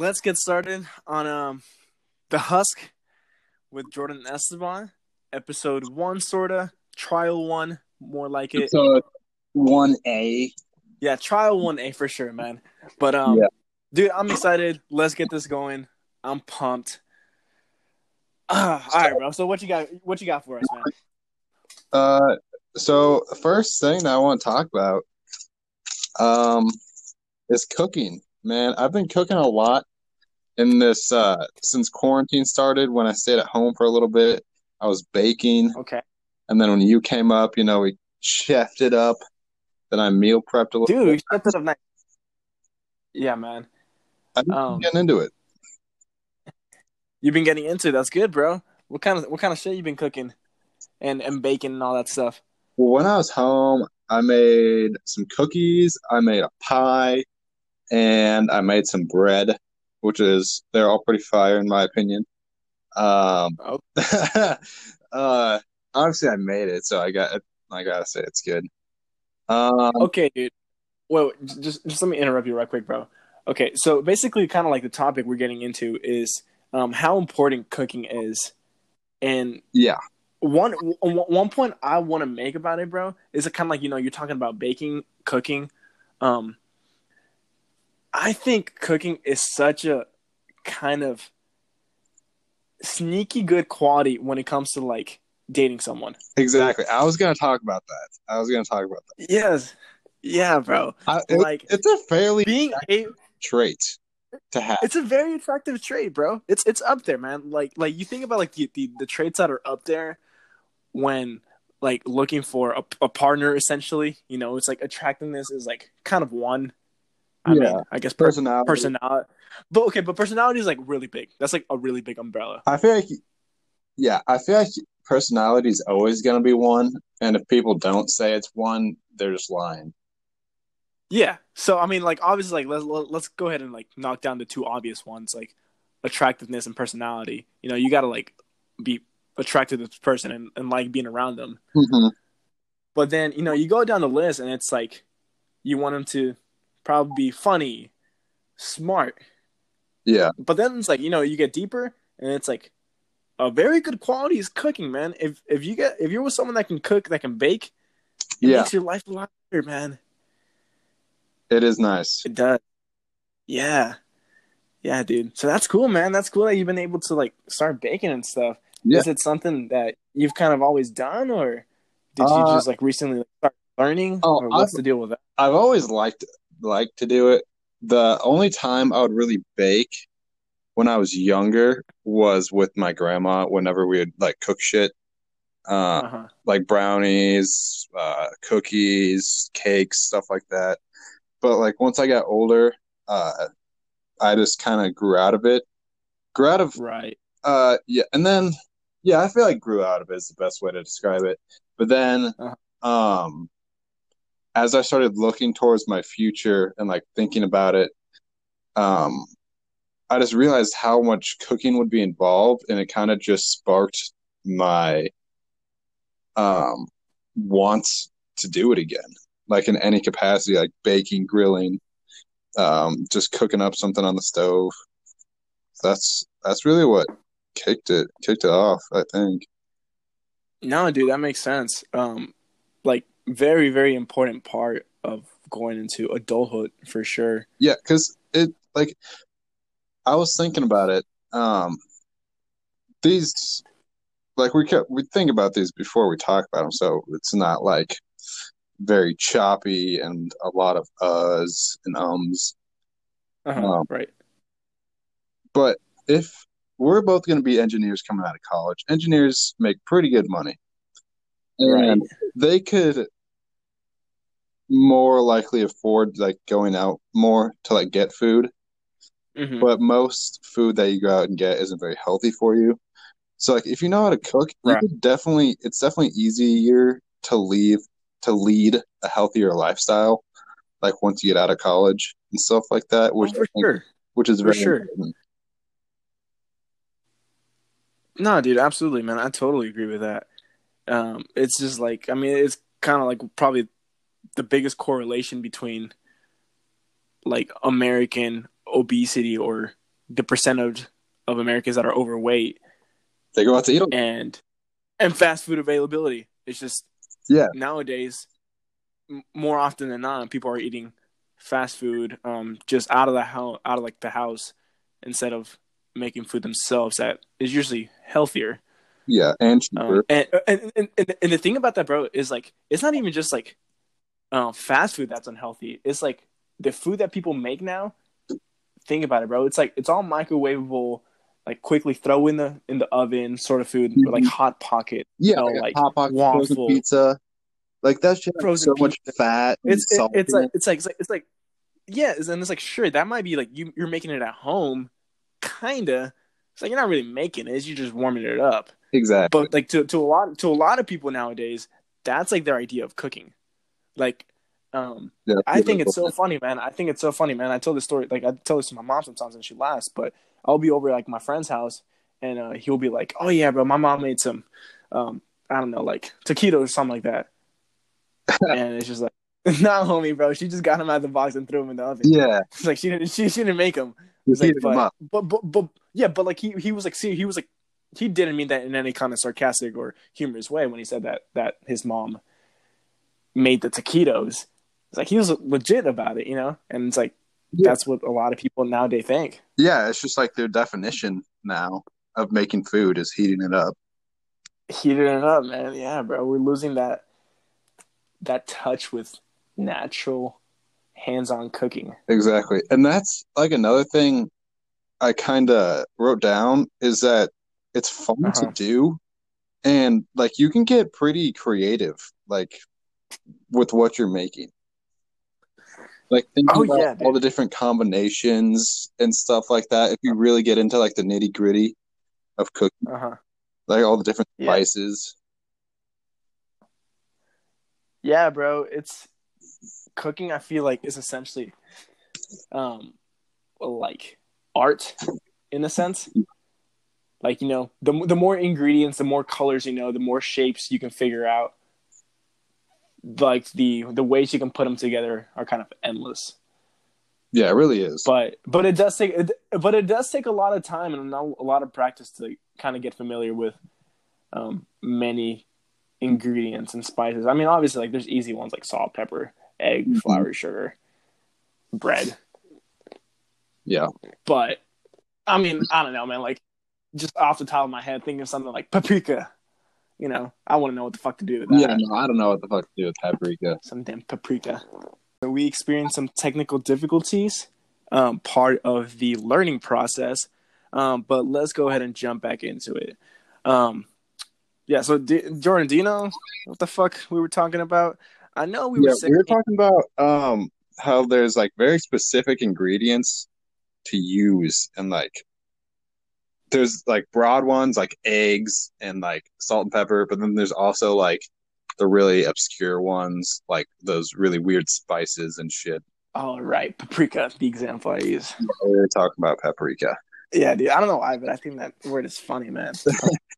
let's get started on um the Husk with Jordan Esteban, episode one, sorta trial one, more like it. One A. Yeah, trial one A for sure, man. But um, Yeah. dude, I'm excited. Let's get this going. I'm pumped. Ah, all right, bro. So what you got? What you got for us, man? Uh, so first thing that I want to talk about, um, is cooking. Man, I've been cooking a lot in this uh since quarantine started. When I stayed at home for a little bit, I was baking, Okay, and then when you came up, you know, we chefed it up. Then I meal prepped a little. dude, bit. you set that up nice. Yeah, man. i'm um, getting into it. You've been getting into it. That's good, bro. What kind of what kind of shit you been cooking, and and baking and all that stuff? Well, when I was home, I made some cookies, I made a pie, and I made some bread, which is they're all pretty fire in my opinion. Um, Oh. uh, obviously I made it, so I got I gotta say it's good. Um, Okay, dude. Well, just just let me interrupt you right quick, bro. Okay, so basically, kind of like the topic we're getting into is um, how important cooking is, and yeah, one one one point I want to make about it, bro, is it kind of like you know you're talking about baking, cooking. Um, I think cooking is such a kind of sneaky good quality when it comes to like dating someone. exactly. I was gonna talk about that. I was gonna talk about that. Yes, yeah, bro. I, it- Like it's a fairly being a trait to have. it's a very attractive trait, bro. It's it's up there, man. Like like you think about like the the, the traits that are up there when like looking for a, a partner essentially, you know, it's like attractiveness is like kind of one. I Yeah. mean, I guess per- Personality. personality. But okay, but personality is like really big. That's like a really big umbrella. I feel like, yeah, I feel like personality is always going to be one, and if people don't say it's one, they're just lying. Yeah. So I mean, like obviously, like let's let's go ahead and like knock down the two obvious ones, like attractiveness and personality. You know, you got to like be attracted to this person and, and like being around them. Mm-hmm. But then, you know, you go down the list and it's like you want them to probably be funny, smart. Yeah, But then it's like, you know, you get deeper and it's like a very good quality is cooking, man. If if you get if you're with someone that can cook, that can bake, it yeah, makes your life a lot better, man. it is nice. It does. Yeah. Yeah, dude. So that's cool, man. That's cool that you've been able to like start baking and stuff. Yeah. Is it something that you've kind of always done or did you Uh, just like recently start learning? Oh, or what's I've- the deal with that? I've always liked liked to do it. The only time I would really bake when I was younger was with my grandma. Whenever we would like cook shit, uh, Uh-huh. like brownies, uh, cookies, cakes, stuff like that. But like once I got older, uh, I just kind of grew out of it. Grew out of Right. uh yeah, and then yeah, I feel like grew out of it is the best way to describe it. But then Uh-huh. um as I started looking towards my future and like thinking about it, um I just realized how much cooking would be involved and it kind of just sparked my um wants to do it again. Like in any capacity, like baking, grilling, um, just cooking up something on the stove. That's that's really what kicked it kicked it off, I think. No, dude, that makes sense. Um, like very, very important part of going into adulthood for sure. Yeah, because it like I was thinking about it. Um, these like we kept we think about these before we talk about them, so it's not like very choppy and a lot of uhs and ums. Uh-huh. Um, right. But if we're both going to be engineers coming out of college, engineers make pretty good money, and Right. they could more likely afford like going out more to like get food. hmm but most food that you go out and get isn't very healthy for you. So like if you know how to cook, you Right. could definitely it's definitely easier to leave to lead a healthier lifestyle like once you get out of college and stuff like that, which Oh, think- sure. which is For very sure. important. No, dude, absolutely, man. I totally agree with that. Um, it's just like I mean, it's kind of like probably the biggest correlation between like American obesity or the percentage of Americans that are overweight They go out to eat. them. and and fast food availability. It's just Yeah. nowadays m- more often than not people are eating fast food um just out of the house out of like the house instead of making food themselves that is usually healthier Yeah, and cheaper. um, and, and, and and the thing about that bro is like it's not even just like uh, fast food that's unhealthy it's like the food that people make now think about it bro it's like it's all microwavable like quickly throw in the in the oven sort of food or like hot pocket yeah, know, like, hot pocket frozen pizza. Like that shit has Frozen so much fat. It's it, it's like it's like it's like it's like yeah and it's like sure that might be like you you're making it at home kinda it's like you're not really making it you're just warming it up. Exactly. but like to, to a lot to a lot of people nowadays that's like their idea of cooking. Like um Yeah, i think it's so funny man. I think it's so funny man. I tell this story like i tell this to my mom sometimes and she laughs but i'll be over like my friend's house and uh, he'll be like oh yeah bro my mom made some um i don't know like taquitos or something like that. And it's just like nah homie bro she just got them out of the box and threw them in the oven. Yeah, it's like she didn't she, she didn't make them like, but, but, but, but, yeah, but like he, he was like, see, he was like, he didn't mean that in any kind of sarcastic or humorous way when he said that that his mom made the taquitos. It's like he was legit about it, you know, and it's like Yeah. that's what a lot of people nowadays think. Yeah, it's just like their definition now of making food is heating it up. Heating it up, man. Yeah, bro, we're losing that that touch with natural hands-on cooking. Exactly. And that's like another thing I kind of wrote down is that it's fun Uh-huh. to do and like you can get pretty creative like with what you're making. Like thinking Oh, about yeah, all the different combinations and stuff like that. If you really get into like the nitty gritty of cooking, Uh huh. like all the different Yeah. spices. Yeah, bro. It's cooking. I feel like is essentially, um, like art in a sense. Like you know, the the more ingredients, the more colors you know, the more shapes you can figure out. Like the the ways you can put them together are kind of endless. Yeah, it really is. But but it does take it, but it does take a lot of time and a lot of practice to kind of get familiar with um, many ingredients and spices. I mean, obviously, like there's easy ones like salt, pepper, egg, Mhm. flour, sugar, bread. Yeah. But I mean, I don't know, man. Like just off the top of my head, thinking of something like paprika. You know, I want to know what the fuck to do with that. Yeah, no, I don't know what the fuck to do with paprika. some damn paprika. So we experienced some technical difficulties, um, part of the learning process. Um, but let's go ahead and jump back into it. Um, yeah. So D- Jordan, do you know what the fuck we were talking about? I know we Yeah, were saying. we were talking about um how there's like very specific ingredients to use and like there's like broad ones like eggs and like salt and pepper, but then there's also like the really obscure ones like those really weird spices and shit. All right, right, paprika, the example I use. We were talking about paprika. Yeah, dude. I don't know why, but I think that word is funny, man.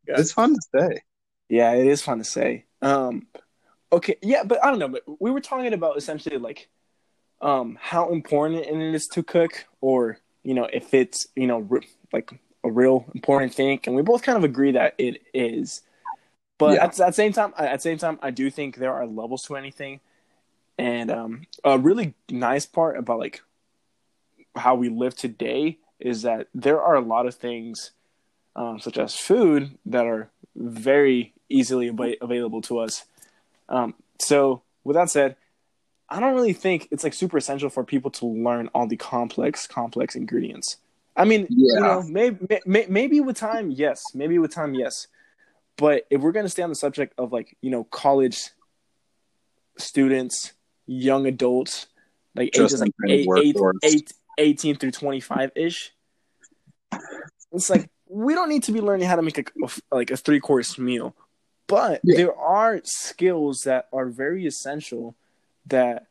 It's fun to say. Yeah, it is fun to say. Um, okay, yeah, but I don't know. But we were talking about essentially like um, how important it is to cook, or you know, if it's you know re- like a real important thing, and we both kind of agree that it is. But Yeah. at, at the same time, at the same time, I do think there are levels to anything, and um, a really nice part about like how we live today is that there are a lot of things, um, such as food, that are very easily ab- available to us. Um, so, with that said, I don't really think it's like super essential for people to learn all the complex, complex ingredients. I mean, you know, maybe, may, maybe with time, yes, maybe with time, yes. But if we're going to stay on the subject of like, you know, college students, young adults, like Just ages like eight, eight, eight, 18 through 25 ish, it's like we don't need to be learning how to make a, like a three course meal, but Yeah. there are skills that are very essential that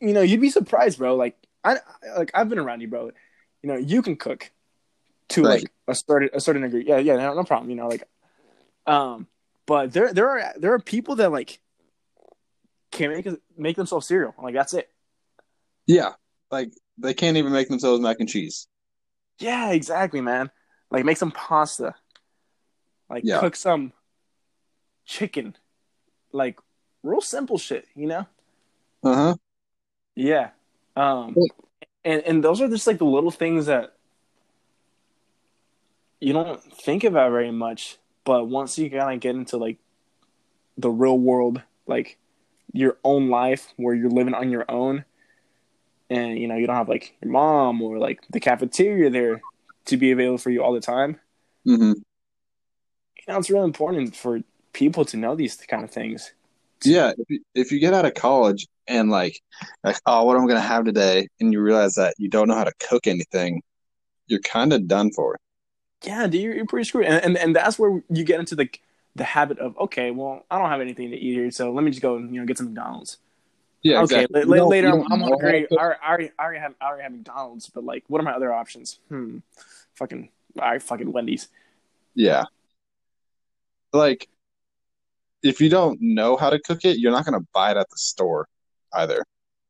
you know you'd be surprised, bro. Like I like I've been around you, bro. You know you can cook to Thank like a certain a certain degree. Yeah, yeah, no, no problem. You know, like um, but there there are there are people that like can make make themselves cereal. Like that's it. Yeah. Like they can't even make themselves mac and cheese. Yeah, exactly, man. Like make some pasta. Like Yeah. cook some chicken. Like real simple shit, you know? Uh huh. Yeah. Um and and those are just like the little things that you don't think about very much, but once you kind of get into like the real world, like your own life where you're living on your own and you know, you don't have like your mom or like the cafeteria there to be available for you all the time. hmm You know, it's really important for people to know these kind of things. Yeah. If you, if you get out of college and like, like, oh, what am I gonna have today? And you realize that you don't know how to cook anything, you're kind of done for. Yeah, dude, you're, you're pretty screwed. And, and and that's where you get into the the habit of okay, well, I don't have anything to eat here, so let me just go and you know get some McDonald's. Yeah. okay, exactly. You don't- later I'm, I'm know how to hungry. I, already- I already I already have I already have McDonald's, but like, what are my other options? Hmm, fucking, all right, fucking Wendy's. Yeah. Like, if you don't know how to cook it, you're not going to buy it at the store either,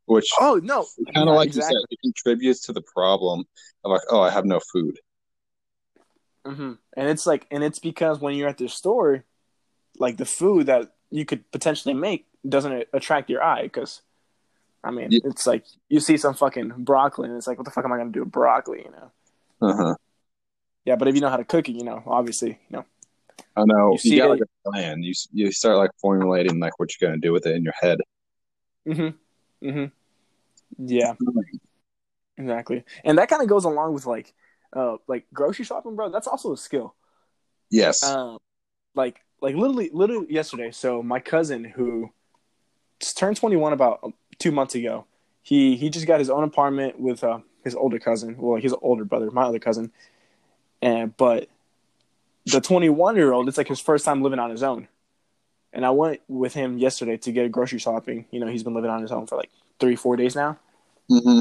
which Oh no, kind of like exactly. you said, it contributes to the problem of like, oh, I have no food. hmm And it's like, and it's because when you're at the store, like the food that you could potentially make doesn't attract your eye. Because, I mean, Yeah. it's like you see some fucking broccoli, and it's like, what the fuck am I gonna do with broccoli? You know? Uh-huh. Yeah, but if you know how to cook it, you know, obviously, you know. I know You you, got like a plan. You you start like formulating like what you're going to do with it in your head. Mm-hmm. Mm-hmm. Yeah, exactly. And that kind of goes along with like, uh, like grocery shopping, bro. That's also a skill. Yes. Um, like, like literally, literally yesterday. So my cousin who turned 21 about um, two months ago, he he just got his own apartment with uh, his older cousin. Well, his older brother, my other cousin, and but the 21 year old, it's like his first time living on his own. And I went with him yesterday to get grocery shopping. You know, he's been living on his own for like three, four days now. hmm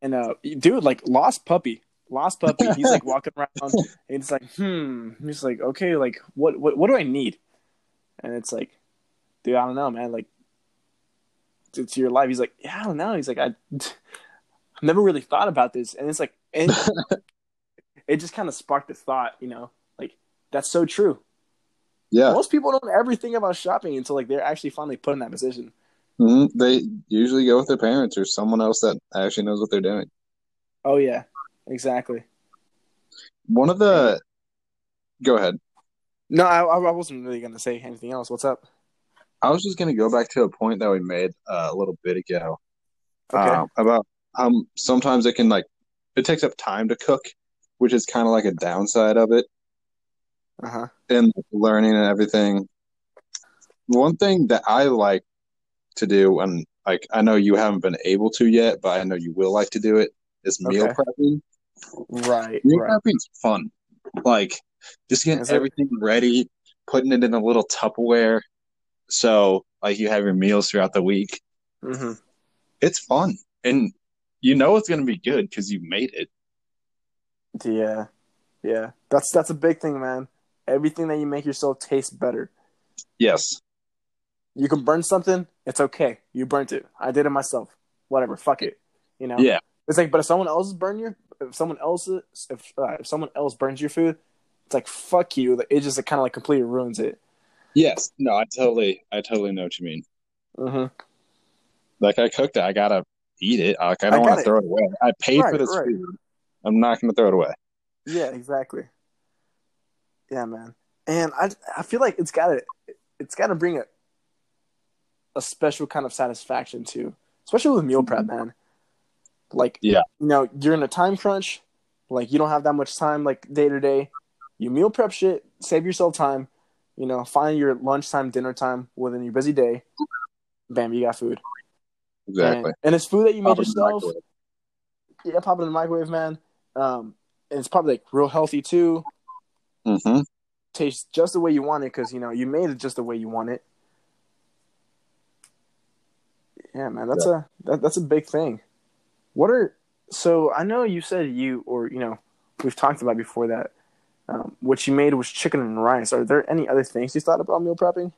And uh, dude, like lost puppy, lost puppy. He's like walking around, and it's like, hmm. He's like, okay, like what, what, what do I need? And it's like, dude, I don't know, man. Like, to your life. He's like, yeah, I don't know. He's like, I, I've never really thought about this, and it's like, and it just kind of sparked the thought, you know, that's so true. Yeah. Most people don't ever think about shopping until like they're actually finally put in that position. hmm They usually go with their parents or someone else that actually knows what they're doing. Oh yeah, exactly. One of the. Go ahead. No, I, I wasn't really gonna say anything else. What's up? I was just going to go back to a point that we made uh, a little bit ago Okay. um, about how sometimes it can like it takes up time to cook, which is kind of like a downside of it. Uh huh. and learning and everything. One thing that I like to do, and like I know you haven't been able to yet, but I know you will like to do it, is meal Okay. prepping. Right. Meal Right. prepping's fun. Like just getting Is it? everything ready, putting it in a little Tupperware, so like you have your meals throughout the week. hmm It's fun, and you know it's gonna be good because you made it. Yeah. Yeah. That's that's a big thing, man. Everything that you make yourself taste better. Yes. You can burn something, it's okay. You burnt it. I did it myself. Whatever. Fuck it. You know. Yeah. It's like, but if someone else burn your, if someone else, if uh, if someone else burns your food, it's like fuck you. It just kind of like completely ruins it. Yes. No, I totally, I totally know what you mean. hmm Like I cooked it, I gotta eat it. Like I don't want gotta- throw it away. I paid for this right. food. I'm not gonna throw it away. Yeah, exactly. Yeah, man. And I I feel like it's gotta it's gotta bring a a special kind of satisfaction too, especially with meal prep, man. Like, Yeah. you know, you're in a time crunch, like you don't have that much time, like day to day. You meal prep shit, save yourself time. You know, find your lunchtime, dinner time within your busy day. Bam, you got food. Exactly. And, and it's food that you made Pop the yourself. Yeah, pop it in the microwave, man. Um, and it's probably like real healthy too. Mm-hmm. tastes just the way you want it because you know you made it just the way you want it. Yeah, man, that's a that, that's a big thing. What are so? I know you said you or you know we've talked about before that um, what you made was chicken and rice. Are there any other things you thought about meal prepping?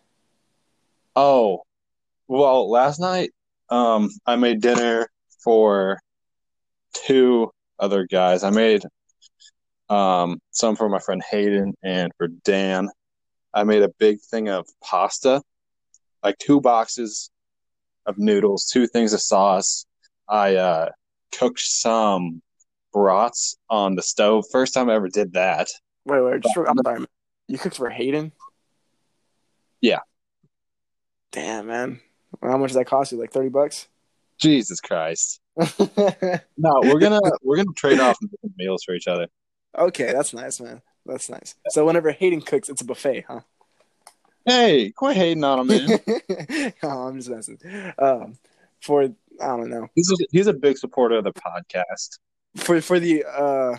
Oh, well, last night, um, I made dinner for two other guys. I made um, some for my friend Hayden and for Dan. I made a big thing of pasta, like two boxes of noodles, two things of sauce. I uh, cooked some brats on the stove. First time I ever did that. Wait, wait, just for, I'm sorry. You cooked for Hayden? Yeah. Damn, man. How much does that cost you? Like thirty bucks? Jesus Christ. no, we're gonna we're gonna trade off meals for each other. Okay, that's nice, man. That's nice. So whenever Hayden cooks, it's a buffet, huh? Hey, quit hating on him, man. oh, I'm just messing. Um, for I don't know. He's a, he's a big supporter of the podcast. For for the uh,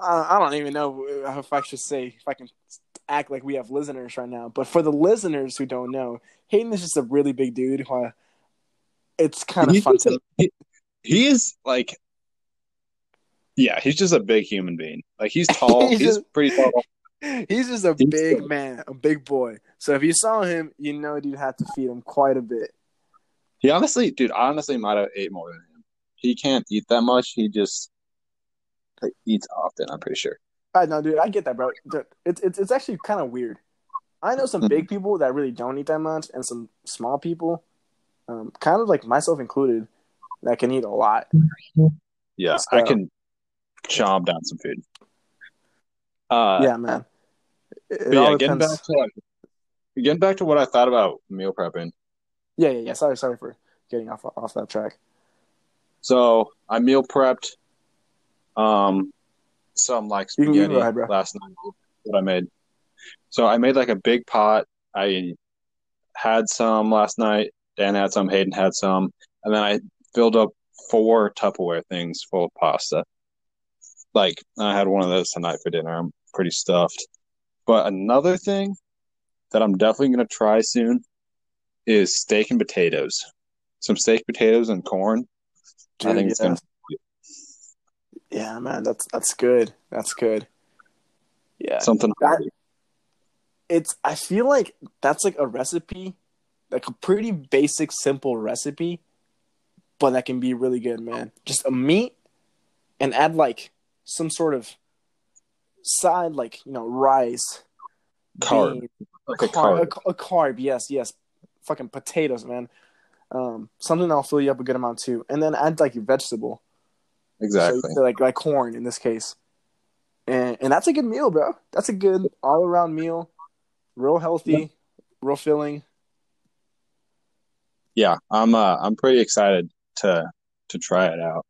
I don't even know if I should say if I can act like we have listeners right now. But for the listeners who don't know, Hayden is just a really big dude. Who I, it's kind of fun to. He, he is like yeah, he's just a big human being. Like he's tall. he's, he's just, pretty tall. He's just a he's big tall. man, a big boy. So if you saw him, you know you'd have to feed him quite a bit. He honestly, dude, I honestly might have ate more than him. He can't eat that much. He just like, eats often. I'm pretty sure. I know, dude. I get that, bro. It's it's it's actually kind of weird. I know some big people that really don't eat that much, and some small people, um, kind of like myself included, that can eat a lot. Yeah, so, I can chomp down some food. Uh, yeah, man. It yeah, getting back to like, getting back to what I thought about meal prepping. Yeah, yeah, yeah. Sorry, sorry for getting off off that track. So I meal prepped, um, some like spaghetti ahead, last night. that I made. So I made like a big pot. I had some last night. Dan had some. Hayden had some, and then I filled up four Tupperware things full of pasta like I had one of those tonight for dinner. I'm pretty stuffed. But another thing that I'm definitely going to try soon is steak and potatoes. Some steak, potatoes, and corn. Dude, I think yeah. it's going to. Yeah, man, that's that's good. That's good. Yeah, something. That, it's. I feel like that's like a recipe, like a pretty basic, simple recipe, but that can be really good, man. Just a meat, and add like some sort of side, like you know, rice, carb, bean, like a, carb, a, a, carb. Yes, yes, fucking potatoes, man. Um, something that'll fill you up a good amount too, and then add like your vegetable. Exactly. So, like like corn in this case, and and that's a good meal, bro. That's a good all around meal, real healthy, yeah. real filling. Yeah, I'm uh I'm pretty excited to to try it out.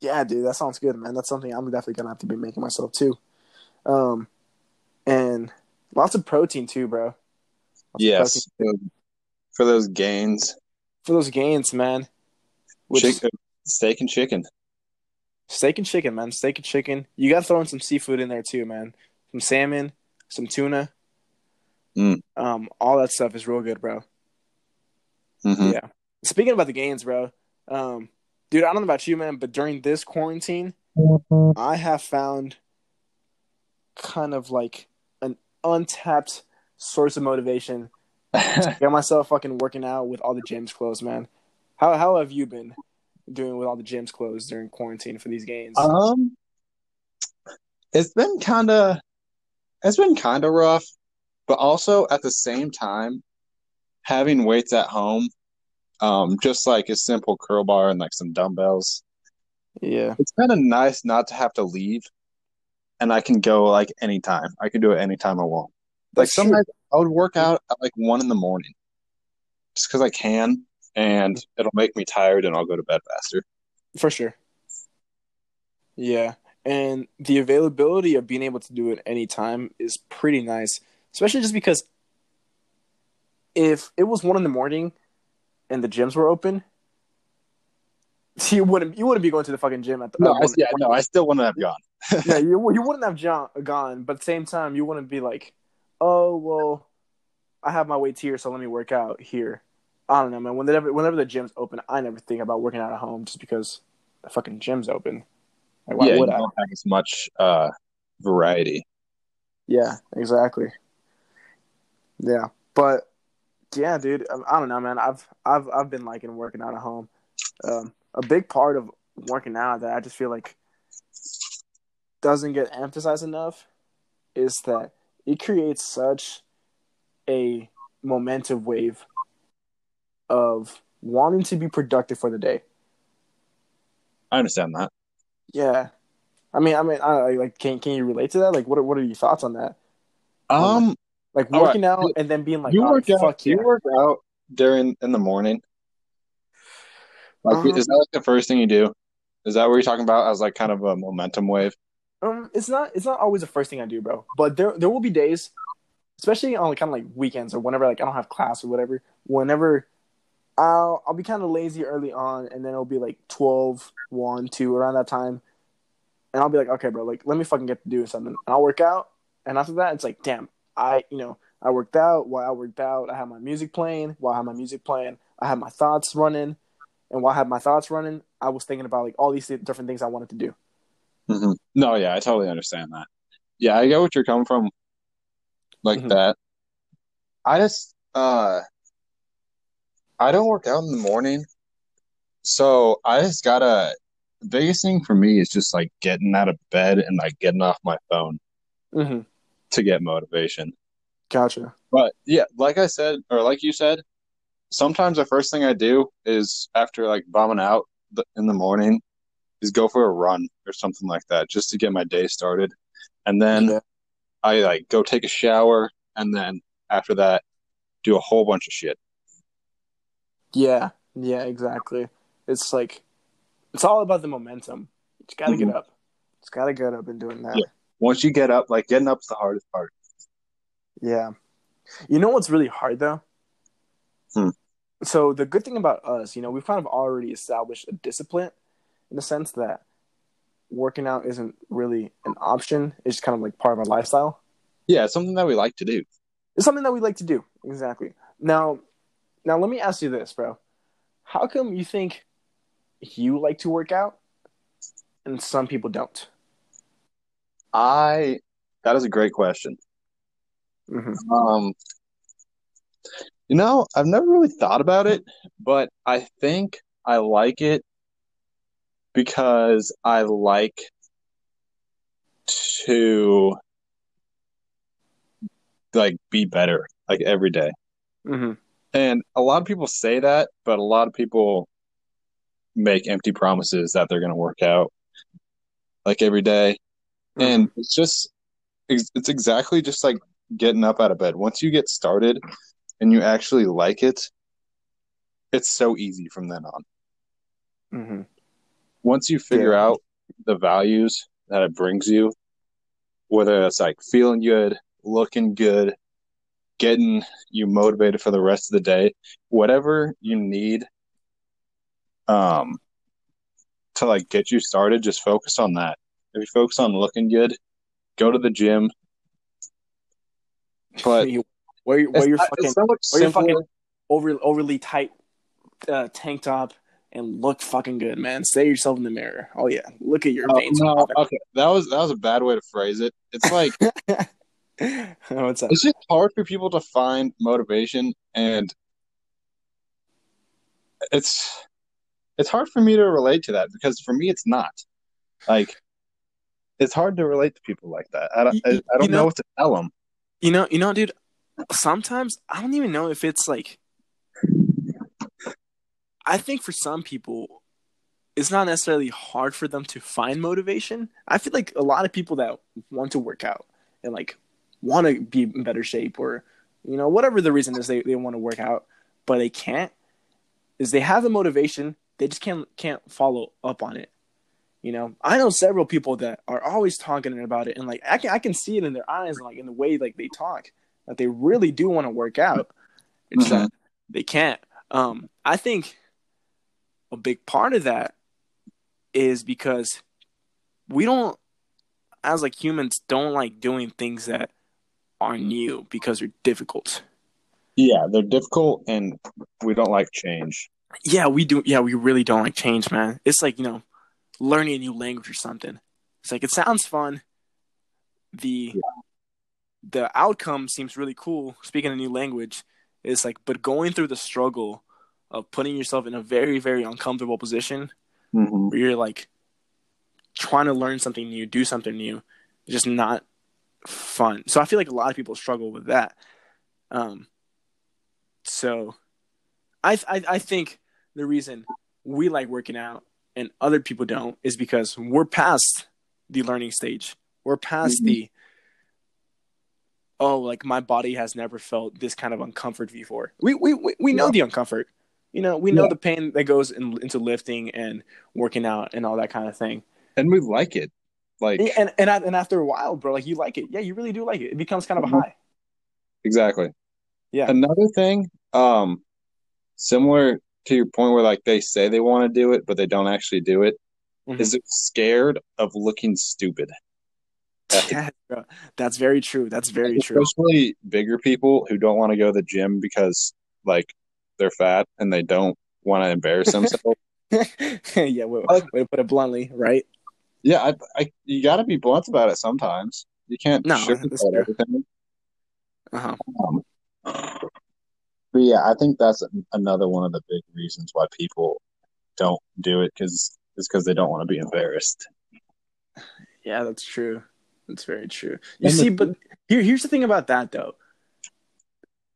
Yeah, dude, that sounds good, man. That's something I'm definitely gonna have to be making myself too. Um, and lots of protein too, bro. Lots yes, for those gains. For those gains, man. Which, chicken, steak and chicken. Steak and chicken, man. Steak and chicken. You got to throw in some seafood in there too, man. Some salmon, some tuna. Mm. Um, all that stuff is real good, bro. Mm-hmm. Yeah. Speaking about the gains, bro. Um, dude, I don't know about you, man, but during this quarantine, I have found kind of like an untapped source of motivation to get myself fucking working out with all the gyms closed, man. How how have you been doing with all the gyms closed during quarantine for these games? Um, it's been kind of it's been kind of rough, but also at the same time, having weights at home um, just like a simple curl bar and like some dumbbells. Yeah, it's kind of nice not to have to leave, and I can go like anytime. I can do it anytime I want. Like sometimes I would work out at like one in the morning, just because I can, and it'll make me tired, and I'll go to bed faster. For sure. Yeah, and the availability of being able to do it anytime is pretty nice, especially just because if it was one in the morning and the gyms were open, you wouldn't you wouldn't be going to the fucking gym at the. No, uh, I, yeah, no, I still wouldn't have gone. yeah, you you wouldn't have John, gone, but at the same time, you wouldn't be like, oh well, I have my weights here, so let me work out here. I don't know, man. Whenever whenever the gym's open, I never think about working out at home just because the fucking gym's open. Like, why yeah, would you I? don't have as much uh, variety. Yeah, exactly. Yeah, but yeah, dude. I don't know, man. I've I've I've been liking working out at home. Um, a big part of working out that I just feel like doesn't get emphasized enough is that it creates such a momentum wave of wanting to be productive for the day. I understand that. Yeah, I mean, I mean, I, like, can can you relate to that? Like, what are, what are your thoughts on that? Um, Like All right. working out and then being like, you "Oh, work out. yeah. You work out during in the morning. Like, Um, is that like the first thing you do? Is that what you're talking about as like kind of a momentum wave? Um, it's not it's not always the first thing I do, bro. But there there will be days, especially on like, kind of like weekends or whenever like I don't have class or whatever. Whenever I'll I'll be kind of lazy early on, and then it'll be like 12, 1, 2 around that time, and I'll be like, okay, bro, like let me fucking get to do something. And I'll work out, and after that, it's like, damn, I you know I worked out. While I worked out, I had my music playing. While I had my music playing, I had my thoughts running, and while I had my thoughts running, I was thinking about like all these different things I wanted to do. hmm No, yeah, I totally understand that. Yeah, I get what you're coming from, like Mhm. that. I just, uh, I don't work out in the morning, so I just gotta. The biggest thing for me is just like getting out of bed and like getting off my phone Mm-hmm. To get motivation. Gotcha. But yeah, like I said, or like you said, sometimes the first thing I do is after like bombing out the, in the morning is go for a run or something like that just to get my day started. And then Yeah. I like go take a shower and then after that do a whole bunch of shit. Yeah, yeah, exactly. It's like it's all about the momentum. You just gotta get mm-hmm. up. Just gotta get up and doing that. Yeah. Once you get up, like getting up's the hardest part. Yeah. You know what's really hard though? Hmm. So the good thing about us, you know, we've kind of already established a discipline in the sense that working out isn't really an option. It's just kind of like part of our lifestyle. Yeah, it's something that we like to do. It's something that we like to do. Exactly. Now now let me ask you this, bro. How come you think you like to work out and some people don't? I that is a great question. Mm-hmm. Um, you know, I've never really thought about it, but I think I like it because I like to like be better like every day. Mm-hmm. And a lot of people say that, but a lot of people make empty promises that they're going to work out like every day. And it's just it's it's exactly just like getting up out of bed. Once you get started and you actually like it, it's so easy from then on. Mm-hmm. Once you figure Yeah. out the values that it brings you, whether it's like feeling good, looking good, getting you motivated for the rest of the day, whatever you need um to like get you started, just focus on that. If you focus on looking good, go to the gym. But You- wear, your- wear your not- fucking it's so much wear your fucking over, overly tight uh, tank top and look fucking good, man. Say yourself in the mirror. Oh yeah, look at your Oh, veins. no, okay, that was that was a bad way to phrase it. It's like What's up? it's just hard for people to find motivation, and it's it's hard for me to relate to that because for me it's not like it's hard to relate to people like that. I don't I, I don't know- know what to tell them. You know, you know, dude. Sometimes I don't even know if it's like. I think for some people, it's not necessarily hard for them to find motivation. I feel like a lot of people that want to work out and like want to be in better shape or you know whatever the reason is they, they want to work out but they can't is they have the motivation they just can't can't follow up on it you know? I know several people that are always talking about it and like i can i can see it in their eyes and like in the way like they talk that they really do want to work out. It's Mhm. that they can't. Um i think a big part of that is because we don't as like humans don't like doing things that are new because they're difficult. Yeah, they're difficult, and we don't like change. yeah we do yeah we really don't like change man. It's like you know learning a new language or something it's like it sounds fun the the outcome seems really cool speaking a new language is like but going through the struggle of putting yourself in a very very uncomfortable position hmm where you're like trying to learn something new, do something new, it's just not fun. So I feel like a lot of people struggle with that. Um, so I, I I think the reason we like working out and other people don't is because we're past the learning stage. We're past Mhm. the oh like my body has never felt this kind of uncomfort before. We we we, we know the uncomfort. You know, we know Yeah. the pain that goes in, into lifting and working out and all that kind of thing. And we like it. Like And and and after a while, bro, like you like it. Yeah, you really do like it. It becomes kind of a Mhm. high. exactly. Yeah. Another thing, um, similar to your point where like they say they want to do it, but they don't actually do it. Is it, Mhm. is they're scared of looking stupid. Yeah, bro. That's very true. That's very true. Especially bigger people who don't want to go to the gym because like they're fat and they don't want to embarrass themselves. yeah, way, Like- way to put it bluntly, right? yeah, I, I you got to be blunt about it sometimes. You can't No, sugarcoat everything. Uh-huh. Um, but yeah, I think that's another one of the big reasons why people don't do it because is because they don't want to be embarrassed. Yeah, that's true. That's very true. You And the- see, but here here's the thing about that though.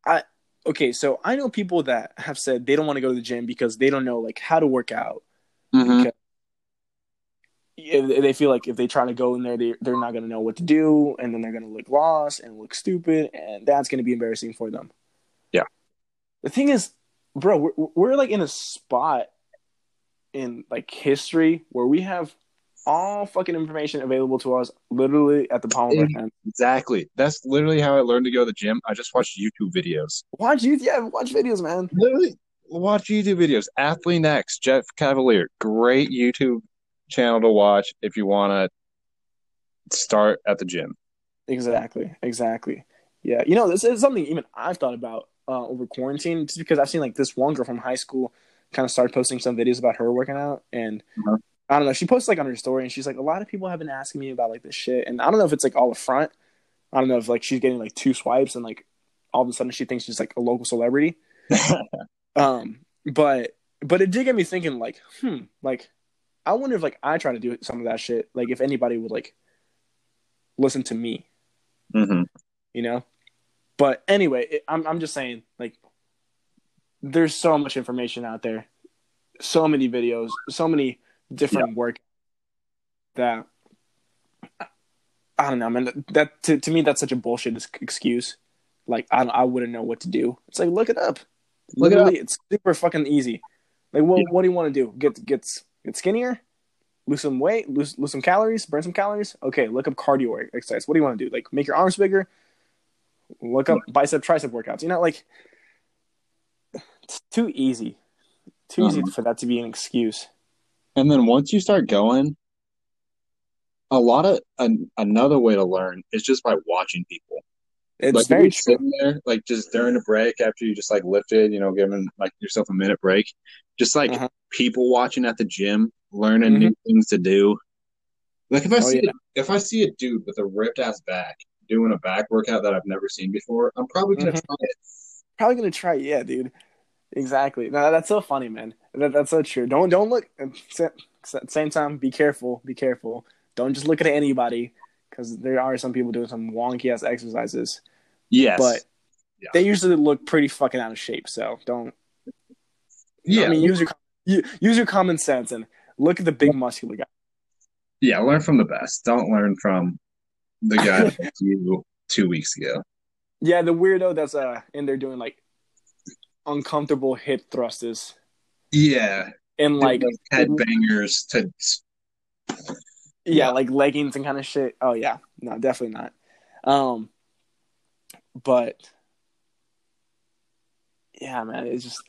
I okay, so I know people that have said they don't want to go to the gym because they don't know like how to work out. Mm-hmm. They feel like if they try to go in there, they they're not gonna know what to do, and then they're gonna look lost and look stupid, and that's gonna be embarrassing for them. The thing is, bro, we're we're like in a spot in like history where we have all fucking information available to us literally at the palm of our hand. Exactly. That's literally how I learned to go to the gym. I just watched YouTube videos. Watch YouTube, yeah, watch videos, man. Literally watch YouTube videos. Athlean-X, Jeff Cavaliere, great YouTube channel to watch if you want to start at the gym. Exactly, exactly. Yeah, you know, this is something even I've thought about uh, over quarantine, just because I've seen like this one girl from high school kind of started posting some videos about her working out, and Uh-huh. I don't know, she posts like on her story, and she's like, a lot of people have been asking me about like this shit, and I don't know if it's like all a front. I don't know if like she's getting like two swipes, and like all of a sudden she thinks she's like a local celebrity. Um, but but it did get me thinking, like, hmm, like, I wonder if like I try to do some of that shit, like if anybody would like listen to me, mm-hmm. you know. But anyway, it, I'm I'm just saying, like, there's so much information out there, so many videos, so many different work that I don't know, man. That to, to me, that's such a bullshit excuse. Like, I I wouldn't know what to do. It's like look it up. Look it Literally, it's super fucking easy. Like, what Yeah. what do you want to do? Get get get skinnier, lose some weight, lose lose some calories, burn some calories. Okay, look up cardio exercise. What do you want to do? Like, make your arms bigger. Look up bicep tricep workouts. You know, like it's too easy, too easy Uh-huh. for that to be an excuse. And then once you start going, a lot of an, another way to learn is just by watching people. It's like very true. sitting there, like just during a break after you just like lifted, you know, giving like yourself a minute break, just like Uh-huh. people watching at the gym, learning new things to do. Like if I Oh, see yeah. if I see a dude with a ripped ass back doing a back workout that I've never seen before, I'm probably gonna Mhm. try it. Probably gonna try. it. Yeah, dude. Exactly. No, that's so funny, man. That, that's so true. Don't don't look. At the same time, be careful. Be careful. Don't just look at anybody because there are some people doing some wonky ass exercises, Yes, but Yeah. they usually look pretty fucking out of shape. So don't. yeah, I mean, use your use your common sense and look at the big muscular guy. yeah. Learn from the best. Don't learn from the guy you two weeks ago. Yeah, the weirdo that's uh in there doing like uncomfortable hip thrusts. Yeah, and like headbangers to yeah, like leggings and kind of shit. Oh yeah, no, definitely not. Um, but yeah, man, it's just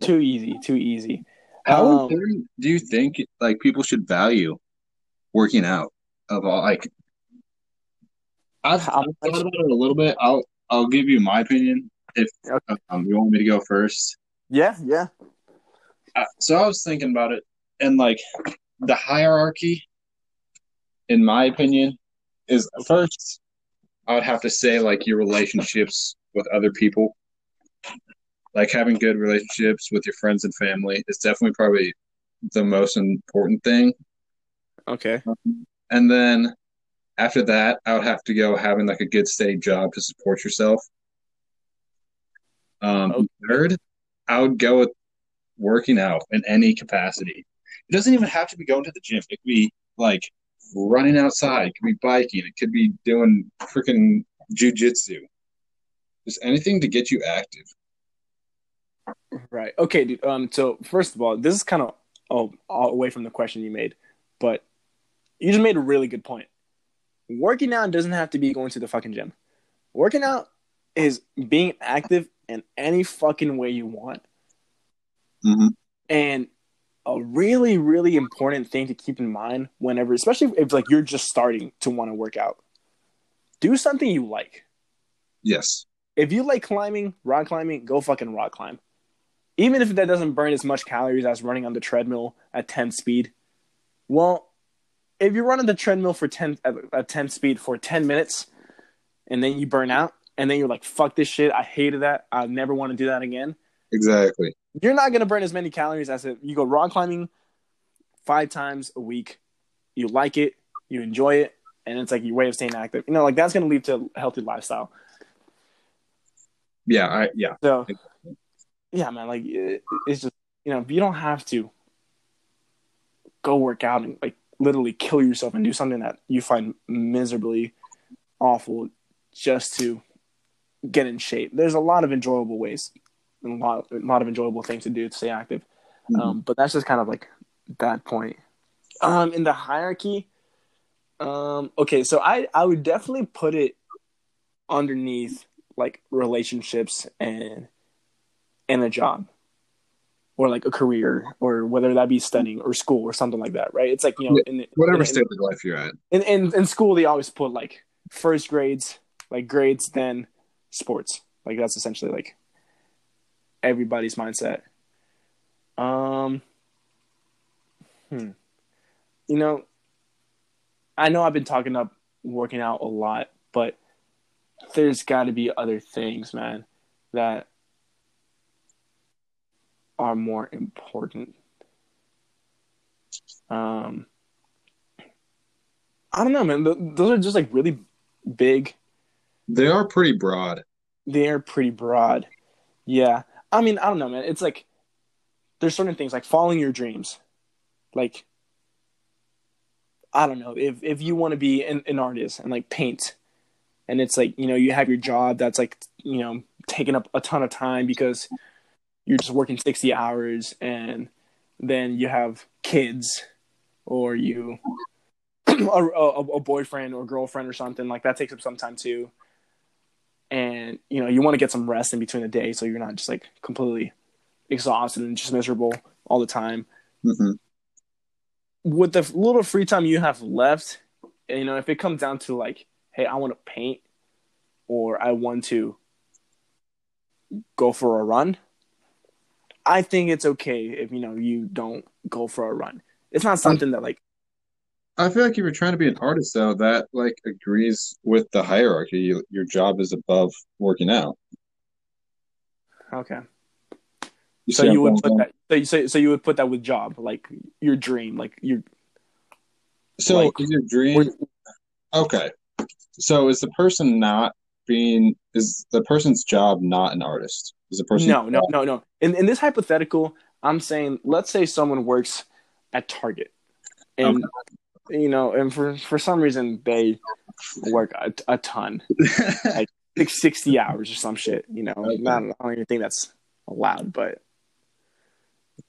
too easy, too easy. How Um, important do you think like people should value working out of all like I've, I've thought about it a little bit. I'll I'll give you my opinion if Okay. um, you want me to go first. Yeah, yeah, Uh, so I was thinking about it and like the hierarchy in my opinion is first I would have to say like your relationships with other people. Like having good relationships with your friends and family is definitely probably the most important thing. Okay. And then after that, I would have to go having like a good steady job to support yourself. Um, Okay. Third, I would go with working out in any capacity. It doesn't even have to be going to the gym. It could be like running outside. It could be biking. It could be doing freaking jujitsu. Just anything to get you active. Right. Okay, dude. Um. So first of all, this is kind of oh away from the question you made, but you just made a really good point. Working out doesn't have to be going to the fucking gym. Working out is being active in any fucking way you want. Mhm. And a really, really important thing to keep in mind whenever, especially if like you're just starting to want to work out, do something you like. Yes. If you like climbing, rock climbing, go fucking rock climb. Even if that doesn't burn as much calories as running on the treadmill at 10 speed. Well, if you're running the treadmill for 10 at, at 10 speed for 10 minutes and then you burn out and then you're like, fuck this shit. I hated that. I never want to do that again. Exactly. You're not going to burn as many calories as if you go rock climbing five times a week. You like it, you enjoy it, and it's like your way of staying active. You know, like that's going to lead to a healthy lifestyle. Yeah. I yeah. So, yeah, man, like it, it's just you know you don't have to go work out and like literally kill yourself and do something that you find miserably awful just to get in shape. There's a lot of enjoyable ways, and a lot, a lot of enjoyable things to do to stay active. Mhm. Um, but that's just kind of like that point. Um, in the hierarchy, um, okay, so I I would definitely put it underneath like relationships and and a job or like a career or whether that be studying or school or something like that right? It's like you know in, Whatever in, state of life you're at. in, in, in school they always put like first grades like grades then sports. Like that's essentially like everybody's mindset. Um hmm. You know i know i've been talking up working out a lot but there's got to be other things man that are more important um i don't know man Th- those are just like really big They are pretty broad. they're pretty broad. Yeah. I mean, I don't know, man. It's like there's certain things like following your dreams. Like I don't know, if if you want to be an, an artist and like paint and it's like, you know, you have your job that's like, you know, taking up a ton of time because you're just working 60 hours and then you have kids or you a, a, a boyfriend or girlfriend or something like that takes up some time too. And you know you want to get some rest in between the day so you're not just like completely exhausted and just miserable all the time. Hmm with the little free time you have left you know if it comes down to like hey i want to paint or i want to go for a run i think it's okay if you know you don't go for a run it's not something that like I feel like if you're trying to be an artist, though, that like agrees with the hierarchy. You, your job is above working out. okay You so you would put that so you, so, so you would put that with job like your dream like your So like- is your dream okay? So is the person not being is the person's job not an artist? Is the person No, no, no, no. In in this hypothetical, I'm saying let's say someone works at Target, and you know, and for for some reason they work a, a ton, like sixty hours or some shit. You know, Okay. not I don't even think that's allowed, but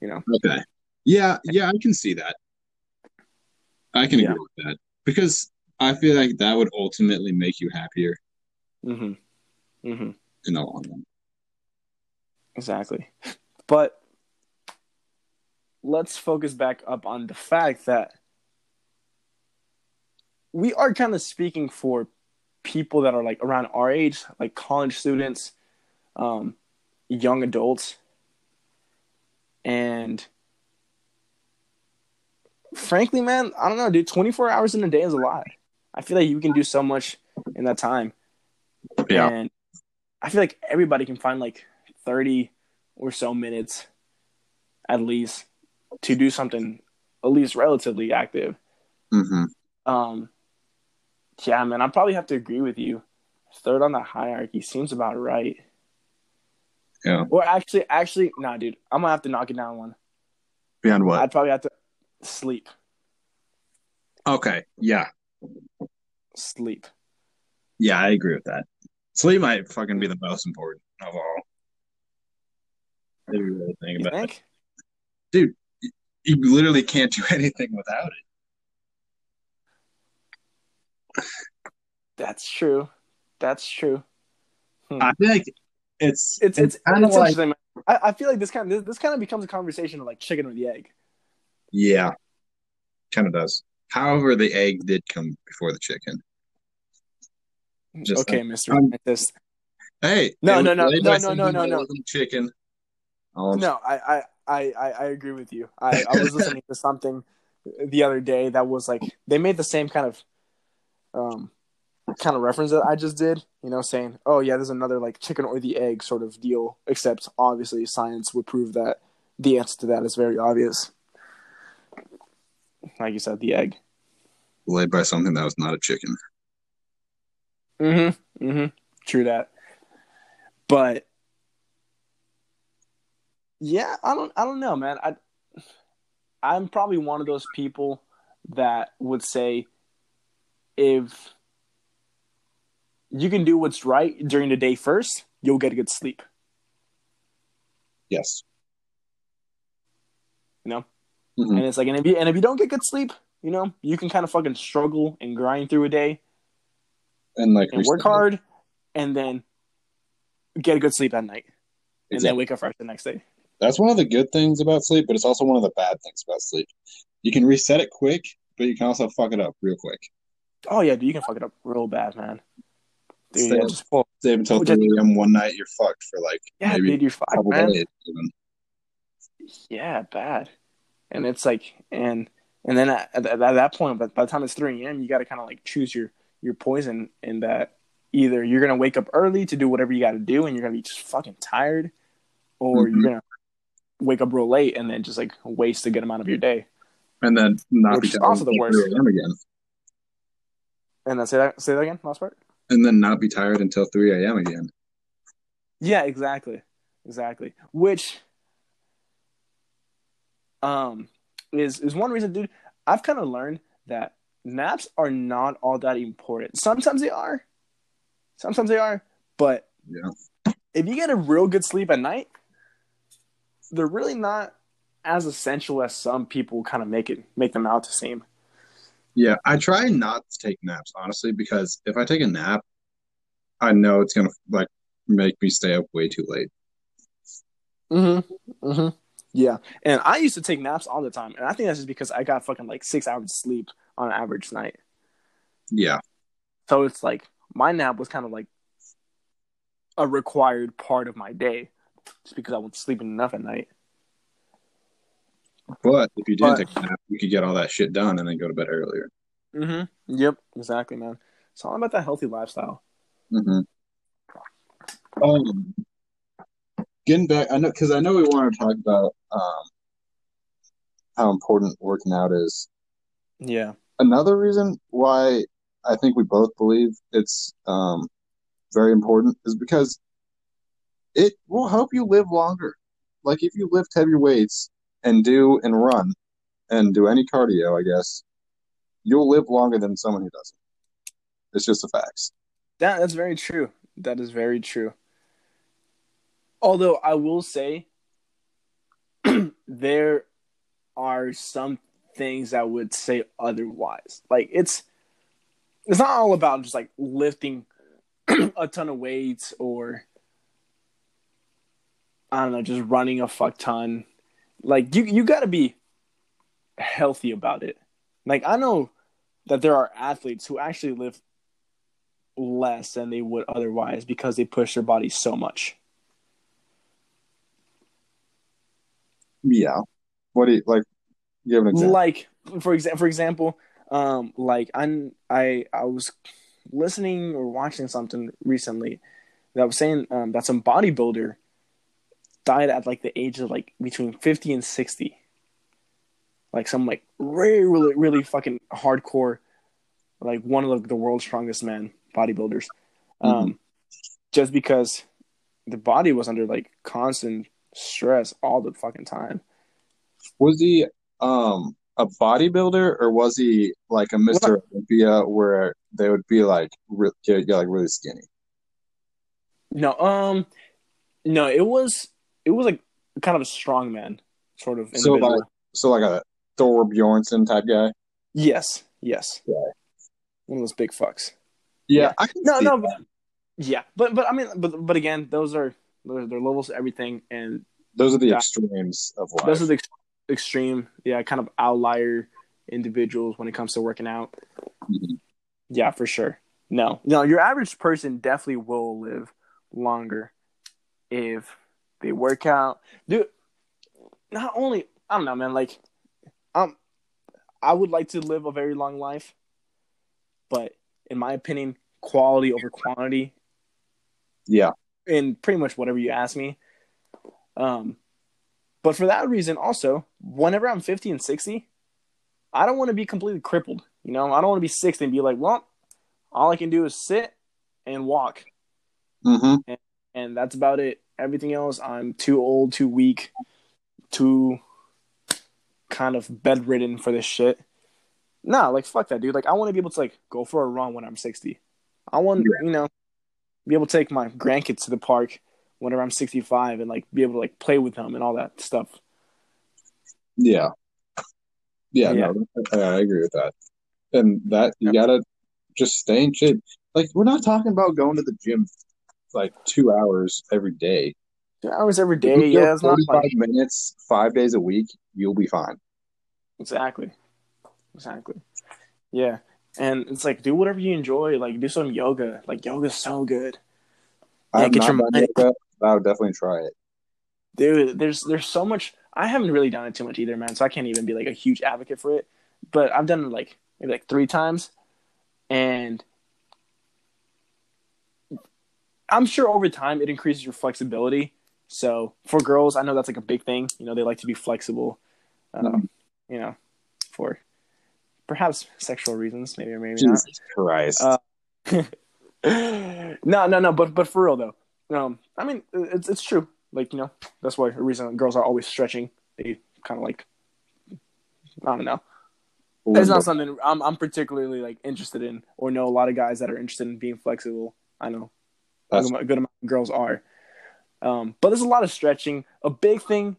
you know, Okay. Yeah, yeah, I can see that. I can Yeah. agree with that because I feel like that would ultimately make you happier hmm hmm in the long run. Exactly. But let's focus back up on the fact that we are kind of speaking for people that are like around our age, like college students, um, young adults, and frankly, man, I don't know, dude. Twenty four hours in a day is a lot. I feel like you can do so much in that time. Yeah. And I feel like everybody can find like 30 or so minutes at least to do something at least relatively active. hmm Um, yeah, man, I probably have to agree with you. Third on the hierarchy seems about right. Yeah. Or actually, actually, nah, dude, I'm gonna have to knock it down one. Beyond what? I'd probably have to sleep, Okay. Yeah. sleep. Yeah, I agree with that. Sleep might fucking be the most important of all. If you really think You about think? it. You literally can't do anything without it. That's true. That's true. Hmm. I feel like it's It's it's, kind of like interesting. I, I feel like this kind of this, this kind of becomes a conversation of like chicken or the egg. yeah, kind of does. However, the egg did come before the chicken. Just okay, like- Mister um, Scientist. Hey, No, no, no, no, no, no, no, no. Chicken. Um, No, I, I, I, I agree with you. I, I was listening to something the other day that was like they made the same kind of um kind of reference that I just did, you know, saying, "Oh yeah, there's another like chicken or the egg sort of deal," except obviously science would prove that the answer to that is very obvious. Like you said, the egg. laid by something that was not a chicken. Mm-hmm. Mm-hmm. True that. But yeah, I don't I don't know, man. I I'm probably one of those people that would say if you can do what's right during the day first, you'll get a good sleep. Yes. You know? Mhm. And it's like and if you and if you don't get good sleep, you know, you can kind of fucking struggle and grind through a day And like and work hard and then get a good sleep at night. And then wake up fresh the next day. That's one of the good things about sleep, but it's also one of the bad things about sleep. You can reset it quick, but you can also fuck it up real quick. Oh yeah, dude, you can fuck it up real bad, man. Dude, Stay yeah, just pull. Stay until Oh, 3 a.m. one night, you're fucked for like Yeah, maybe dude, you're fucked, man. Yeah, bad. And it's like, and and then at, at, at that point, by, by the time it's three a.m., you got to kind of like choose your your poison. In that, either you're gonna wake up early to do whatever you got to do, and you're gonna be just fucking tired, or Mhm. you're gonna wake up real late and then just like waste a good amount of your day. And then not Which be tired also the until worst. 3 a.m. again. And then say that say that again, last part. And then not be tired until 3 a.m. again. Yeah, exactly. Exactly. Which um is is one reason, dude. I've kind of learned that naps are not all that important. Sometimes they are. Sometimes they are, but Yeah. if you get a real good sleep at night, they're really not as essential as some people kind of make it make them out to seem. Yeah, I try not to take naps, honestly, because if I take a nap, I know it's gonna like make me stay up way too late. Mm-hmm. Mm-hmm. Yeah. And I used to take naps all the time. And I think that's just because I got fucking like six hours of sleep on an average night. Yeah, So it's like my nap was kind of like a required part of my day, just because I wasn't sleeping enough at night. but if you didn't But- take a nap, you could get all that shit done and then go to bed earlier. Mm-hmm. Yep, exactly, man. It's all about that healthy lifestyle. hmm Um, getting back, I know because I know we want to talk about um how important working out is. Yeah. Another reason why I think we both believe it's um very important is because it will help you live longer. Like if you lift heavy weights and do and run and do any cardio, I guess you'll live longer than someone who doesn't. It's just a fact. That that's very true. That is very true. Although I will say there are some things that would say otherwise. Like it's it's not all about just like lifting a ton of weights or I don't know, just running a fuck ton. Like you you got to be healthy about it. Like I know that there are athletes who actually lift less than they would otherwise because they push their bodies so much. Yeah. What do you like? Give an example. Like for example, for example, um, like I I I was listening or watching something recently that was saying um, that some bodybuilder died at like the age of like between fifty and sixty, like some like really really really fucking hardcore, like one of the, the world's strongest men bodybuilders, um, Mhm. just because the body was under like constant stress all the fucking time. Was he um a bodybuilder or was he like a Mr. Olympia where they would be like re- get, get like really skinny? No, um, no, it was it was like kind of a strong man sort of So individual. like so like a Thor Bjornsson type guy. yes, yes, Yeah. one of those big fucks. Yeah, Yeah. No, no, but, yeah, but but I mean, but but again, those are they're, they're levels to everything, and those are the Yeah. extremes of life. those are the ex- extreme, yeah, kind of outlier individuals when it comes to working out. Mhm. Yeah, for sure. No, no, your average person definitely will live longer if they work out. Dude, not only I don't know, man. Like, um, I would like to live a very long life, but in my opinion, quality over quantity, Yeah, in pretty much whatever you ask me. Um, but for that reason, also, whenever I'm 50 and 60, I don't want to be completely crippled. You know, I don't want to be 60 and be like, well, all I can do is sit and walk, hmm and that's about it. Everything else, I'm too old, too weak, too kind of bedridden for this shit. Nah, like fuck that, dude. Like I want to be able to like go for a run when I'm 60. I want, you know, be able to take my grandkids to the park whenever I'm 65 and like be able to like play with them and all that stuff. yeah, yeah. Yeah. No, I, I agree with that. And that you gotta just stay in shape. Like we're not talking about going to the gym like two hours every day. Two hours every day. Yeah, it's not 45 like minutes, five days a week, you'll be fine. exactly, exactly, yeah. And it's like do whatever you enjoy. Like do some yoga. Like yoga's so good. Yeah, I've get your mind- yoga, but I would definitely try it. dude there's there's so much i haven't really done it too much either man so i can't even be like a huge advocate for it but i've done it like maybe like three times and i'm sure over time it increases your flexibility so for girls i know that's like a big thing you know they like to be flexible um, Mhm. you know for perhaps sexual reasons maybe or maybe not Jesus Christ. Uh, no, no, no. But but for real though, um, I mean it's it's true. Like you know, that's why the reason girls are always stretching. They kind of like I don't know. It's not something I'm I'm particularly like interested in, or know a lot of guys that are interested in being flexible. I know That's- a good amount of girls are. Um, but there's a lot of stretching. A big thing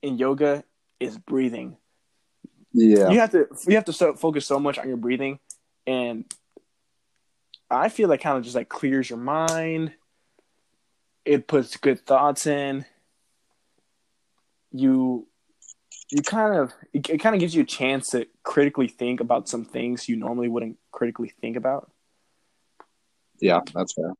in yoga is breathing yeah. you have to you have to so, focus so much on your breathing and i feel that kind of just like clears your mind it puts good thoughts in you you kind of it, it kind of gives you a chance to critically think about some things you normally wouldn't critically think about Yeah, that's fair.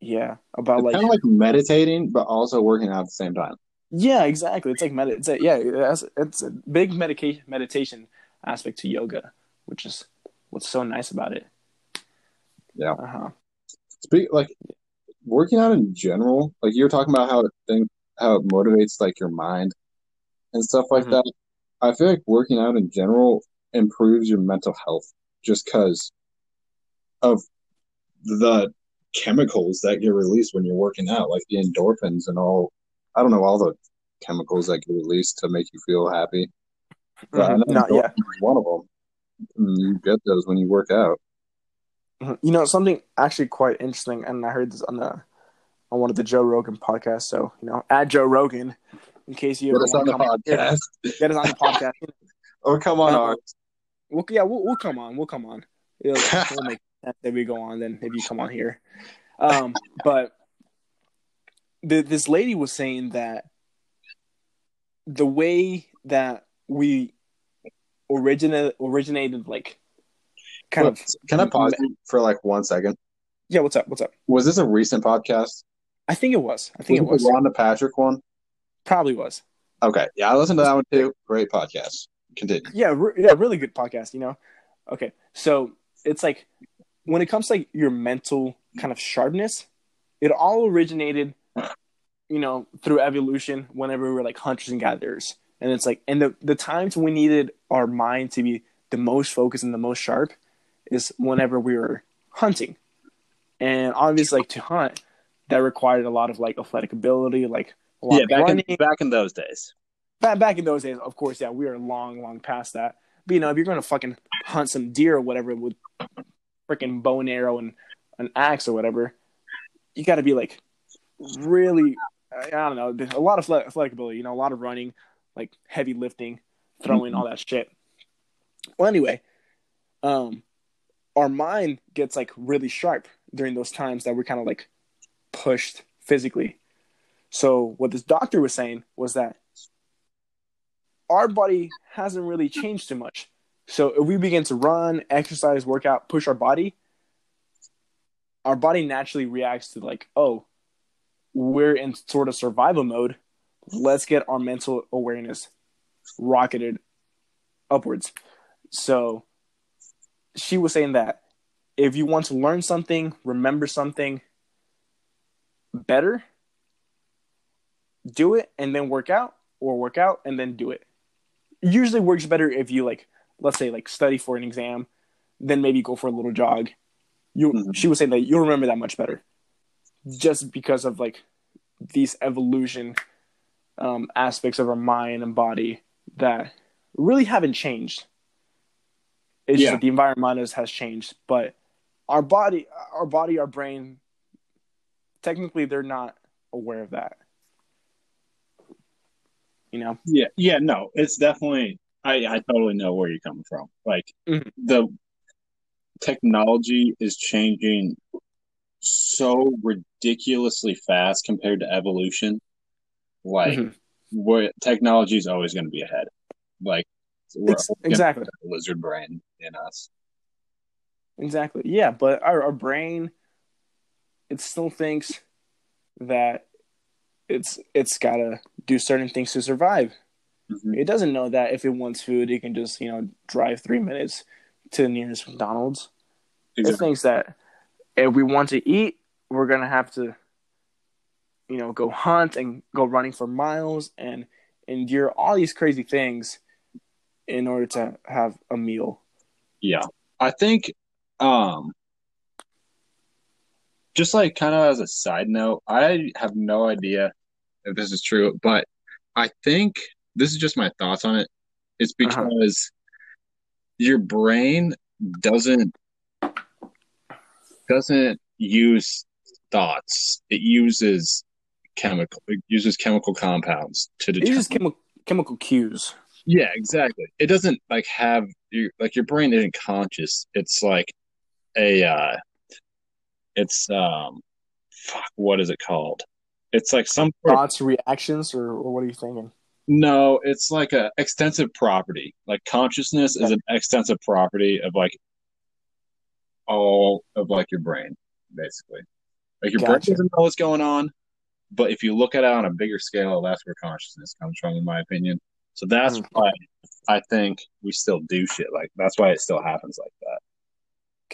Yeah about It's like kind of like meditating, but also working out at the same time. yeah exactly it's like med- it's a, yeah it's, it's a big medication meditation aspect to yoga which is what's so nice about it Yeah. uh-huh Speak like working out in general. Like you were talking about how it think how it motivates like your mind and stuff like Mhm. that. I feel like working out in general improves your mental health just because of the chemicals that get released when you're working out, like the endorphins and all. I don't know all the chemicals that get released to make you feel happy. But I know Mhm. No, yeah. one of them. And you get those when you work out. Mhm. You know something actually quite interesting, and I heard this on the on one of the Joe Rogan podcasts. So you know, add Joe Rogan in case you Get ever us on want the to come on. podcast. Get us on the podcast. Or come on Uh, ours. We'll, yeah, we'll, we'll come on. We'll come on. It'll, we'll make that we go on then if you come on here. Um, but the, this lady was saying that the way that we originated originated like kind of Can I pause you for like one second? yeah. What's up? What's up? Was this a recent podcast? I think it was. I think it Was was. it the Rhonda Patrick one? Probably was. Okay. Yeah, I listened to that one too. Great podcast. Continue. yeah, re- yeah, really good podcast. You know, okay, so it's like when it comes to like your mental kind of sharpness, it all originated, you know, through evolution. Whenever we were like hunters and gatherers, And it's like, and the the times we needed our mind to be the most focused and the most sharp is whenever we were hunting. And obviously, like to hunt, that required a lot of like athletic ability, like a lot Yeah, of back running. in back in those days. back back in those days, of course, yeah, we are long, long past that. But you know, if you're gonna fucking hunt some deer or whatever with freaking bow and arrow and an axe or whatever, you got to be like really, I don't know, a lot of athletic ability. You know, a lot of running, like heavy lifting, throwing, all that shit. Well, anyway, um, our mind gets like really sharp during those times that we're kind of like pushed physically. So what this doctor was saying was that our body hasn't really changed too much. So if we begin to run, exercise, workout, push our body, our body naturally reacts to like, oh, we're in sort of survival mode. Let's get our mental awareness rocketed upwards. So she was saying that if you want to learn something, remember something better, do it and then work out, or work out and then do it. Usually works better if you like, let's say like study for an exam, then maybe go for a little jog. You, Mhm. she was saying that you'll remember that much better, just because of like these evolution um, aspects of our mind and body that really haven't changed. It's just Yeah. that the environment has, has changed, but our body, our body, our brain, technically they're not aware of that. You know, Yeah, yeah, no, it's definitely. I I totally know where you're coming from. Like Mhm. the technology is changing so ridiculously fast compared to evolution. Like Mhm. where technology is always going to be ahead. Like we're Ex- always gonna exactly. lizard brain in us. exactly, yeah. But our, our brain, it still thinks that it's it's gotta do certain things to survive. Mhm. It doesn't know that if it wants food, it can just you know drive three minutes to the nearest McDonald's. It thinks that if we want to eat, we're gonna have to, you know, go hunt and go running for miles and endure all these crazy things in order to have a meal. Yeah. I think um just like kind of as a side note, I have no idea if this is true, but I think this is just my thoughts on it. It's Uh-huh. because your brain doesn't doesn't use thoughts. It uses chemical it uses chemical compounds to determine just chemical chemical cues. Yeah, exactly. It doesn't like have your like your brain isn't conscious. It's like a uh it's um fuck what is it called? It's like some of- Thoughts, reactions, or, or what are you thinking? No, it's like a extensive property. Like consciousness is an extensive property of like all of like your brain, basically. Like your brain doesn't know what's going on, but if you look at it on a bigger scale, that's where consciousness comes from, in my opinion. So that's Hmm. why I think we still do shit like that's why it still happens like that.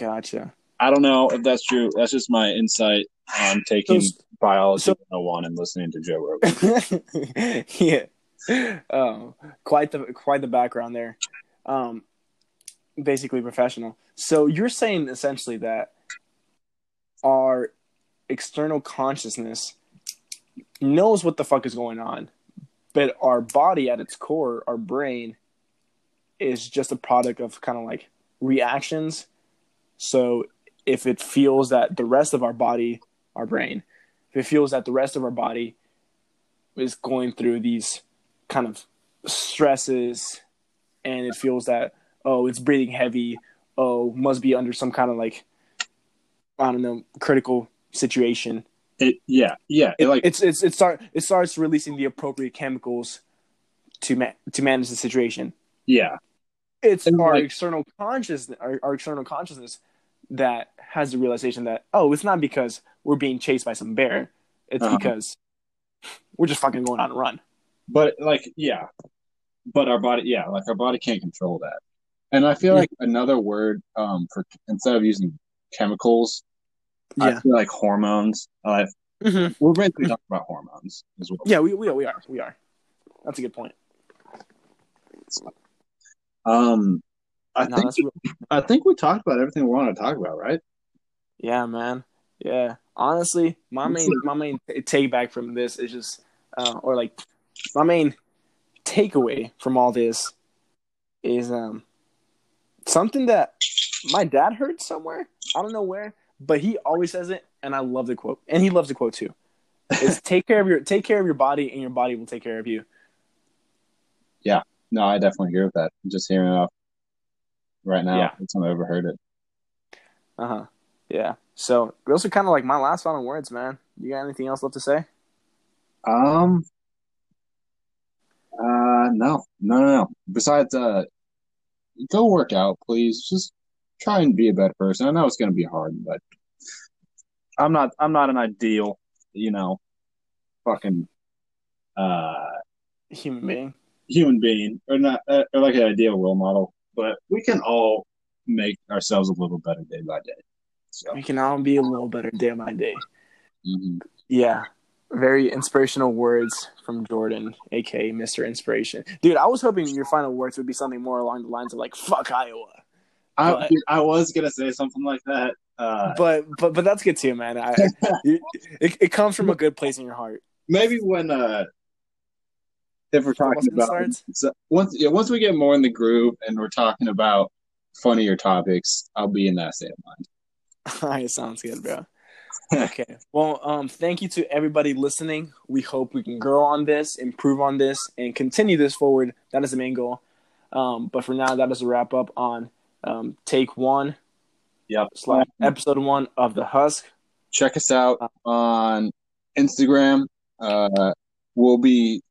Gotcha. I don't know if that's true. That's just my insight on taking So- biology so- 101 and listening to Joe Rogan. yeah. Um, quite the quite the background there. Um, basically professional. So you're saying essentially that our external consciousness knows what the fuck is going on, but our body at its core, our brain, is just a product of kind of like reactions. So if it feels that the rest of our body, our brain, if it feels that the rest of our body is going through these kind of stresses and it feels that oh it's breathing heavy. Oh must be under some kind of like i don't know critical situation. It, yeah, yeah. It, it, like it's it's it start it starts releasing the appropriate chemicals to ma- to manage the situation. Yeah, it's And, our like- external consciousness our, our external consciousness that has the realization that oh it's not because we're being chased by some bear. It's Uh-huh. because we're just fucking going on a run but like yeah, but our body, yeah, like our body can't control that. And I feel Yeah. like another word um for instead of using chemicals, I yeah feel like hormones. Uh, Mhm. we're basically talking about hormones as well. yeah we, we, we are we are that's a good point um, I No, think real- I think we talked about everything we wanted to talk about, right? yeah, man. Yeah, honestly, my main my main take back from this is just, uh, or like, my main takeaway from all this is um something that my dad heard somewhere. I don't know where, but he always says it, and I love the quote, and he loves the quote too. Is take care of your take care of your body, and your body will take care of you. Yeah, no, I definitely agree with that. I'm just hearing it off right now. Yeah. It's I overheard it. Uh huh. Yeah. So those are kind of like my last final words, man. You got anything else left to say? Um. Uh, no, no, no, no. Besides, uh, go work out, please. Just try and be a better person. I know it's gonna be hard, but I'm not. I'm not an ideal, you know, fucking, uh, Human being. human being, or not, uh, or like an ideal role model. But we can all make ourselves a little better day by day. So, We can all be a little better day by day. mhm. Yeah. Very inspirational words from Jordan, aka Mr. Inspiration. Dude, I was hoping your final words would be something more along the lines of like "fuck Iowa," I, But- I was gonna say something like that. Uh, but but but that's good too, man. I, it, it comes from a good place in your heart. maybe when uh if we're talking about so once yeah once we get more in the groove and we're talking about funnier topics i'll be in that state of mind All right, sounds good, bro. Okay. Well, um, thank you to everybody listening. We hope we can grow on this, improve on this, and continue this forward. That is the main goal. Um, but for now, that is a wrap up on um, take one yep slash episode one of the Husk. check us out on instagram uh we'll be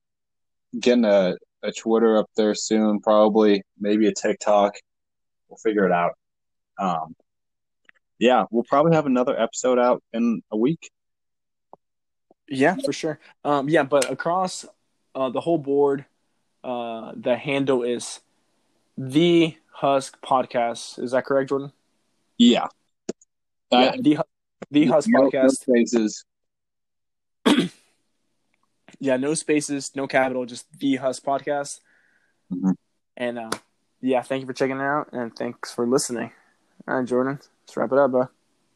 getting a, a twitter up there soon probably maybe a tiktok we'll figure it out um yeah we'll probably have another episode out in a week Yeah, for sure. Um, yeah, but across uh, the whole board, uh, the handle is the Husk Podcast. Is that correct, Jordan? yeah yeah, the the Husk no- no Podcast. spaces Yeah, no spaces, no capital, just the Husk Podcast. Mhm. And uh, yeah, thank you for checking it out, and thanks for listening. All right, Jordan, let's wrap it up, bro.